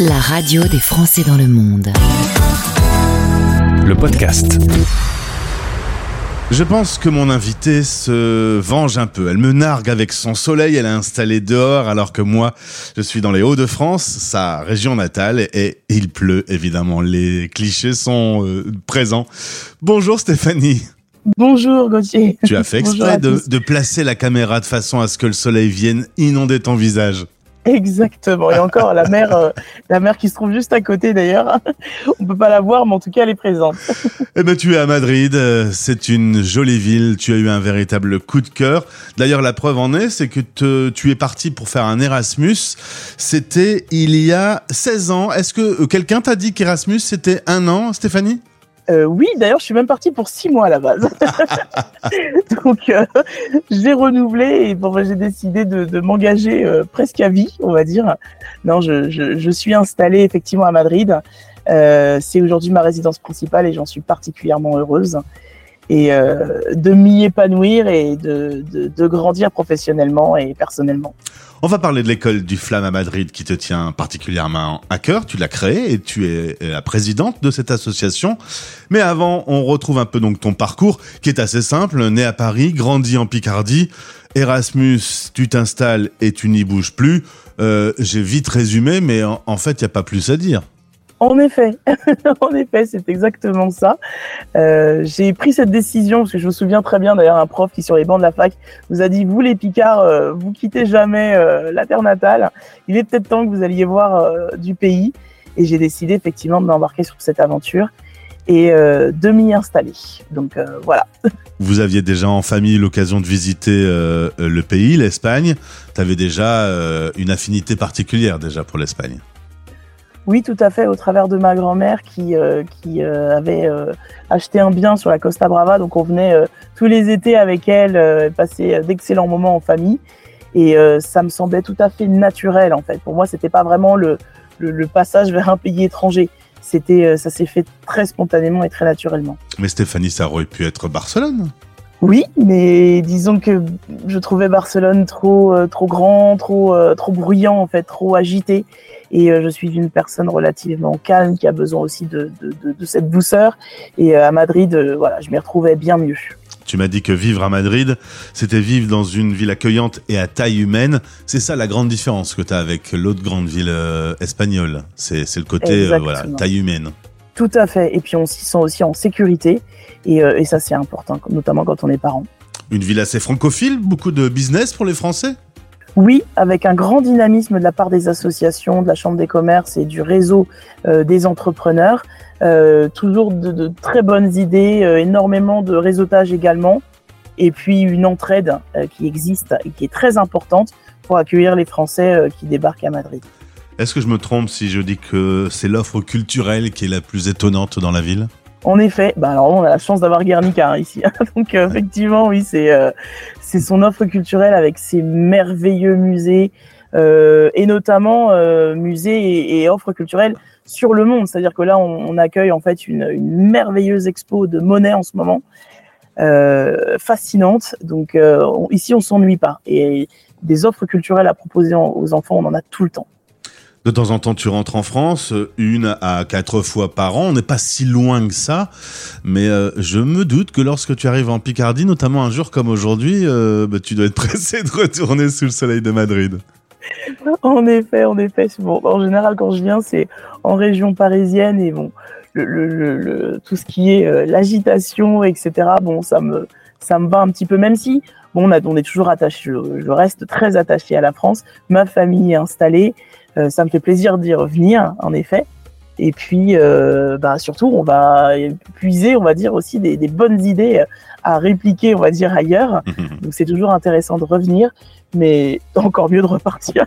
La radio des Français dans le monde. Le podcast. Je pense que mon invité se venge un peu. Elle me nargue avec son soleil, elle est installée dehors alors que moi, je suis dans les Hauts-de-France, sa région natale, et il pleut évidemment. Les clichés sont euh, présents. Bonjour Stéphanie. Bonjour Gauthier. Tu as fait exprès de placer la caméra de façon à ce que le soleil vienne inonder ton visage. Exactement. Et encore la mer, euh, la mer qui se trouve juste à côté d'ailleurs. On peut pas la voir, mais en tout cas elle est présente. Eh ben, tu es à Madrid, euh, c'est une jolie ville, tu as eu un véritable coup de cœur. D'ailleurs, la preuve en est, c'est que tu es parti pour faire un Erasmus. C'était il y a 16 ans. Est-ce que euh, quelqu'un t'a dit qu'Erasmus, c'était un an, Stéphanie? Euh, oui, d'ailleurs je suis même partie pour six mois à la base. Donc euh, j'ai renouvelé et bon, bah, j'ai décidé de, de m'engager euh, presque à vie, on va dire. Non, je, je, je suis installée effectivement à Madrid. Euh, c'est aujourd'hui ma résidence principale et j'en suis particulièrement heureuse. Et euh, de m'y épanouir et de, de, de grandir professionnellement et personnellement. On va parler de l'école du Flamme à Madrid qui te tient particulièrement à cœur. Tu l'as créée et tu es la présidente de cette association. Mais avant, on retrouve un peu donc ton parcours qui est assez simple. Né à Paris, grandi en Picardie. Erasmus, tu t'installes et tu n'y bouges plus. Euh, J'ai vite résumé, mais en, en fait, il n'y a pas plus à dire. En effet, en effet, c'est exactement ça. Euh, j'ai pris cette décision parce que je me souviens très bien d'ailleurs un prof qui sur les bancs de la fac nous a dit vous les Picards, euh, vous quittez jamais euh, la terre natale. Il est peut-être temps que vous alliez voir euh, du pays. Et j'ai décidé effectivement de m'embarquer sur cette aventure et de m'y installer. Donc voilà. Vous aviez déjà en famille l'occasion de visiter le pays, l'Espagne. Tu avais déjà une affinité particulière déjà pour l'Espagne. Oui, tout à fait, au travers de ma grand-mère qui, euh, qui euh, avait euh, acheté un bien sur la Costa Brava. Donc, on venait euh, tous les étés avec elle euh, passer d'excellents moments en famille. Et euh, ça me semblait tout à fait naturel, en fait. Pour moi, c'était pas vraiment le, le, le passage vers un pays étranger. C'était, euh, ça s'est fait très spontanément et très naturellement. Mais Stéphanie, ça aurait pu être Barcelone. Oui, mais disons que je trouvais Barcelone trop euh, trop grand, trop euh, trop bruyant en fait, trop agité. Et euh, je suis une personne relativement calme qui a besoin aussi de de, de, de cette douceur. Et euh, à Madrid, euh, voilà, je m'y retrouvais bien mieux. Tu m'as dit que vivre à Madrid, c'était vivre dans une ville accueillante et à taille humaine. C'est ça la grande différence que tu as avec l'autre grande ville euh, espagnole. C'est le côté euh, voilà, taille humaine. Tout à fait. Et puis on s'y sent aussi en sécurité. Et, euh, et ça c'est important, notamment quand on est parent. Une ville assez francophile, beaucoup de business pour les Français? Oui, avec un grand dynamisme de la part des associations, de la Chambre des commerces et du réseau euh, des entrepreneurs. Euh, toujours de, de très bonnes idées, euh, énormément de réseautage également. Et puis une entraide euh, qui existe et qui est très importante pour accueillir les Français euh, qui débarquent à Madrid. Est-ce que je me trompe si je dis que c'est l'offre culturelle qui est la plus étonnante dans la ville? En effet, bah alors on a la chance d'avoir Guernica hein, ici, donc euh, effectivement oui c'est euh, c'est son offre culturelle avec ses merveilleux musées euh, et notamment euh, musées et, offres culturelles sur le monde. C'est-à-dire que là on, on accueille en fait une, une merveilleuse expo de Monet en ce moment, euh, fascinante. Donc on- ici on s'ennuie pas et des offres culturelles à proposer aux enfants on en a tout le temps. De temps en temps, tu rentres en France, euh, une à quatre fois par an. On n'est pas si loin que ça, mais euh, je me doute que lorsque tu arrives en Picardie, notamment un jour comme aujourd'hui, euh, bah, tu dois être pressé de retourner sous le soleil de Madrid. En effet, en effet. Bon, en général, quand je viens, c'est en région parisienne et bon, tout ce qui est l'agitation, etc. Ça me, ça me va un petit peu, même si bon, on, a, on est toujours attaché. Je, je reste très attaché à la France. Ma famille est installée. euh, ça me fait plaisir d'y revenir, en effet. Et puis, euh, bah, surtout, on va puiser, on va dire aussi des, des bonnes idées à répliquer, on va dire ailleurs. Donc, c'est toujours intéressant de revenir, mais encore mieux de repartir.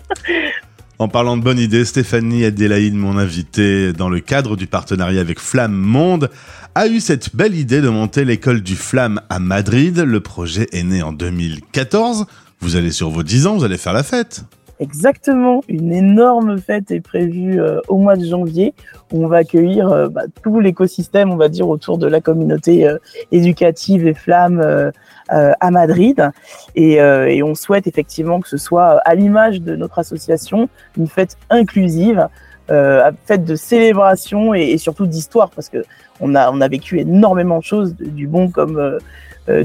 En parlant de bonne idée, Stéphanie Adélaïde, mon invitée dans le cadre du partenariat avec Flamme Monde, a eu cette belle idée de monter l'école du Flamme à Madrid. Le projet est né en 2014. Vous allez sur vos 10 ans, vous allez faire la fête. Exactement, une énorme fête est prévue euh, au mois de janvier où on va accueillir euh, bah, tout l'écosystème, on va dire, autour de la communauté euh, éducative et flamme à Madrid. Et, et, on souhaite effectivement que ce soit à l'image de notre association une fête inclusive, fête de célébration et, et surtout d'histoire parce que on a, on a vécu énormément de choses, du bon comme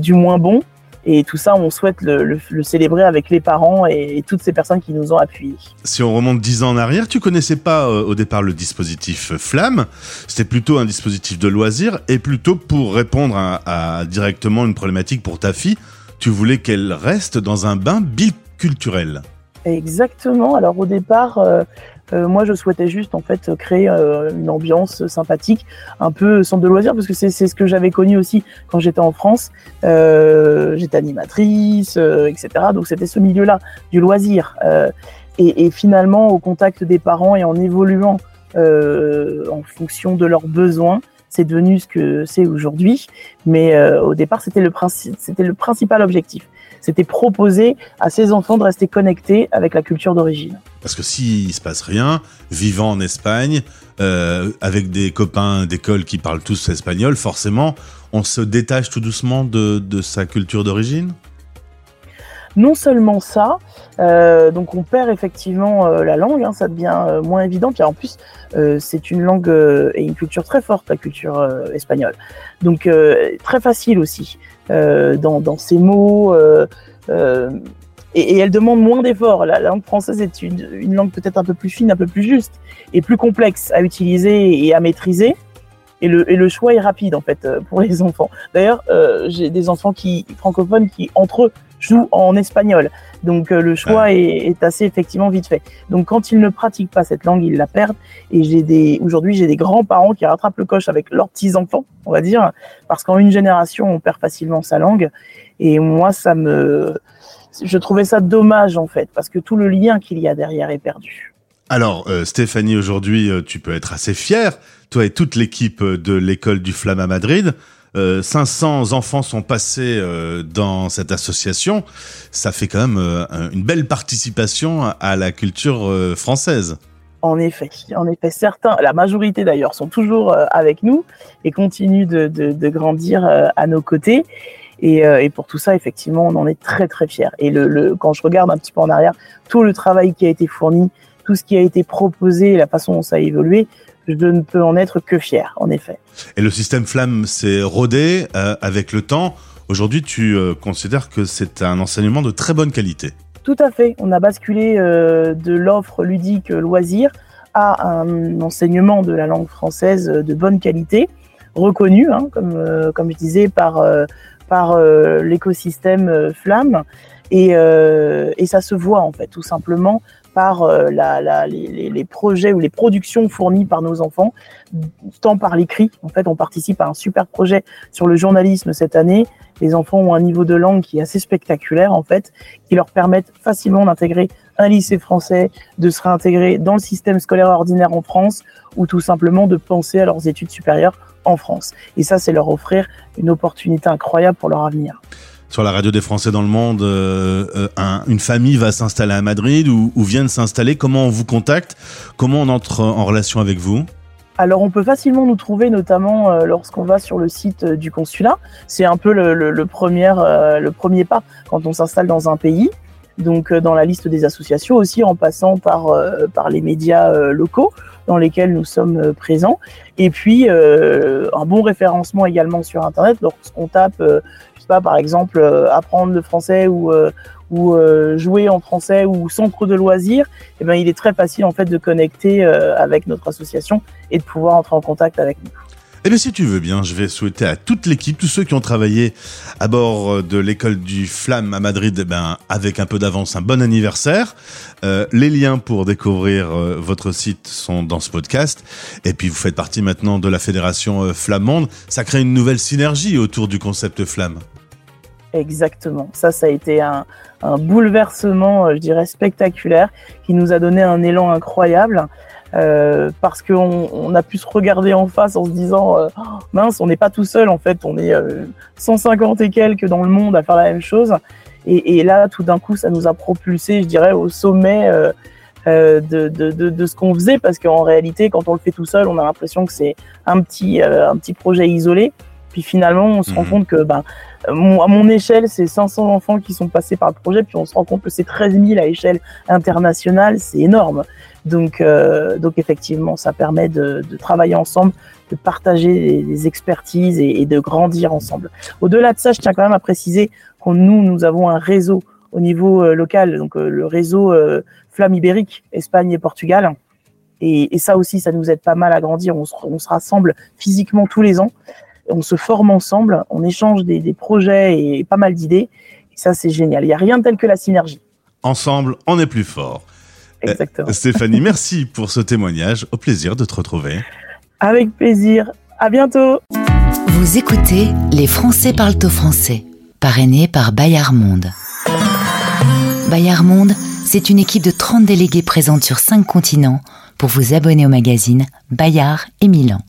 du moins bon. Et tout ça, on souhaite le, célébrer avec les parents et, toutes ces personnes qui nous ont appuyés. Si on remonte dix ans en arrière, tu connaissais pas euh, au départ le dispositif Flamme. C'était plutôt un dispositif de loisir et plutôt pour répondre à, directement une problématique pour ta fille. Tu voulais qu'elle reste dans un bain biculturel. Exactement. Alors au départ, euh, euh, moi, je souhaitais juste en fait créer euh, une ambiance sympathique, un peu centre de loisirs, parce que c'est ce que j'avais connu aussi quand j'étais en France. Euh, j'étais animatrice, etc. Donc c'était ce milieu-là du loisir. Et, finalement, au contact des parents et en évoluant en fonction de leurs besoins, c'est devenu ce que c'est aujourd'hui. Mais au départ, c'était le, c'était le principal objectif c'était proposer à ces enfants de rester connectés avec la culture d'origine. Parce que s'il se passe rien, vivant en Espagne, euh, avec des copains d'école qui parlent tous espagnol, forcément, on se détache tout doucement de, sa culture d'origine? Non seulement ça, euh, donc on perd effectivement euh, la langue, hein, ça devient moins évident. Puis en plus, c'est une langue et une culture très forte, la culture espagnole. Donc très facile aussi. Euh, dans, dans, ses mots. Euh, euh, et, et, elle demande moins d'efforts. La, langue française est une, une langue peut-être un peu plus fine, un peu plus juste et plus complexe à utiliser et à maîtriser. Et le, et le, choix est rapide en fait pour les enfants. D'ailleurs, euh, j'ai des enfants qui francophones qui entre eux jouent en espagnol. Donc euh, le choix est, est, assez effectivement vite fait. Donc quand ils ne pratiquent pas cette langue, ils la perdent. Et j'ai des aujourd'hui j'ai des grands-parents qui rattrapent le coche avec leurs petits enfants, on va dire, parce qu'en une génération on perd facilement sa langue. Et moi ça me, je trouvais ça dommage en fait, parce que tout le lien qu'il y a derrière est perdu. Alors euh, Stéphanie, aujourd'hui euh, tu peux être assez fière, toi et toute l'équipe de l'école du Flamme à Madrid. 500 euh, enfants sont passés euh, dans cette association. Ça fait quand même euh, une belle participation à la culture française. En effet, en effet, certains, la majorité d'ailleurs, sont toujours avec nous et continuent de, grandir à nos côtés. Et, pour tout ça, effectivement, on en est très très fiers. Et le, quand je regarde un petit peu en arrière, tout le travail qui a été fourni, tout ce qui a été proposé, la façon dont ça a évolué, je ne peux en être que fier, en effet. Et le système Flamme s'est rodé euh, avec le temps. Aujourd'hui, tu euh, considères que c'est un enseignement de très bonne qualité Tout à fait. On a basculé euh, de l'offre ludique loisir à un enseignement de la langue française de bonne qualité, reconnu, hein, comme, comme je disais, par, par l'écosystème Flamme. Et, et, ça se voit en fait, tout simplement par euh, la, les, projets ou les productions fournies par nos enfants, tant par l'écrit. En fait, on participe à un super projet sur le journalisme cette année. Les enfants ont un niveau de langue qui est assez spectaculaire, en fait, qui leur permettent facilement d'intégrer un lycée français, de se réintégrer dans le système scolaire ordinaire en France, ou tout simplement de penser à leurs études supérieures en France. Et ça, c'est leur offrir une opportunité incroyable pour leur avenir sur la radio des Français dans le monde, euh, euh, une famille va s'installer à Madrid ou, vient de s'installer, comment on vous contacte? Comment on entre en relation avec vous? Alors on peut facilement nous trouver notamment euh, lorsqu'on va sur le site du consulat. C'est un peu le, premier, le premier pas quand on s'installe dans un pays. Donc dans la liste des associations aussi en passant par, par les médias locaux dans lesquels nous sommes présents. Et puis un bon référencement également sur Internet lorsqu'on tape pas, par exemple, euh, apprendre le français ou, euh, ou euh, jouer en français ou centre de loisirs, eh ben, il est très facile en fait de connecter avec notre association et de pouvoir entrer en contact avec nous. Eh bien, si tu veux bien, je vais souhaiter à toute l'équipe, tous ceux qui ont travaillé à bord de l'école du Flamme à Madrid, eh ben, avec un peu d'avance, un bon anniversaire. Euh, les liens pour découvrir euh, votre site sont dans ce podcast. Et puis, vous faites partie maintenant de la fédération euh, Flamande. Ça crée une nouvelle synergie autour du concept Flamme. Exactement. Ça, ça a été un bouleversement, je dirais, spectaculaire, qui nous a donné un élan incroyable. Euh, parce qu'on on a pu se regarder en face en se disant euh, mince, on n'est pas tout seul en fait, on est 150 euh, et quelques dans le monde à faire la même chose. Et, là, tout d'un coup, ça nous a propulsé, je dirais, au sommet de, de, de, de, ce qu'on faisait, parce qu'en réalité, quand on le fait tout seul, on a l'impression que c'est un petit, un petit projet isolé. Puis finalement, on se rend mhm. compte que, ben, à mon échelle, c'est 500 enfants qui sont passés par le projet, puis on se rend compte que c'est 13 000 à échelle internationale, c'est énorme. Donc, euh, donc effectivement, ça permet de, de, travailler ensemble, de partager des, expertises et, de grandir ensemble. Au-delà de ça, je tiens quand même à préciser que nous, nous avons un réseau au niveau euh, local, donc euh, le réseau Flamme Ibérique, Espagne et Portugal. Et, et, ça aussi, ça nous aide pas mal à grandir. On se, on se rassemble physiquement tous les ans on se forme ensemble, on échange des, projets et pas mal d'idées. Et ça, c'est génial. Il n'y a rien de tel que la synergie. Ensemble, on est plus fort. Exactement. Euh, Stéphanie, merci pour ce témoignage. Au plaisir de te retrouver. Avec plaisir. À bientôt. Vous écoutez Les Français parlent au français, parrainé par Bayard Monde. Bayard Monde, c'est une équipe de 30 délégués présentes sur 5 continents pour vous abonner au magazine Bayard et Milan.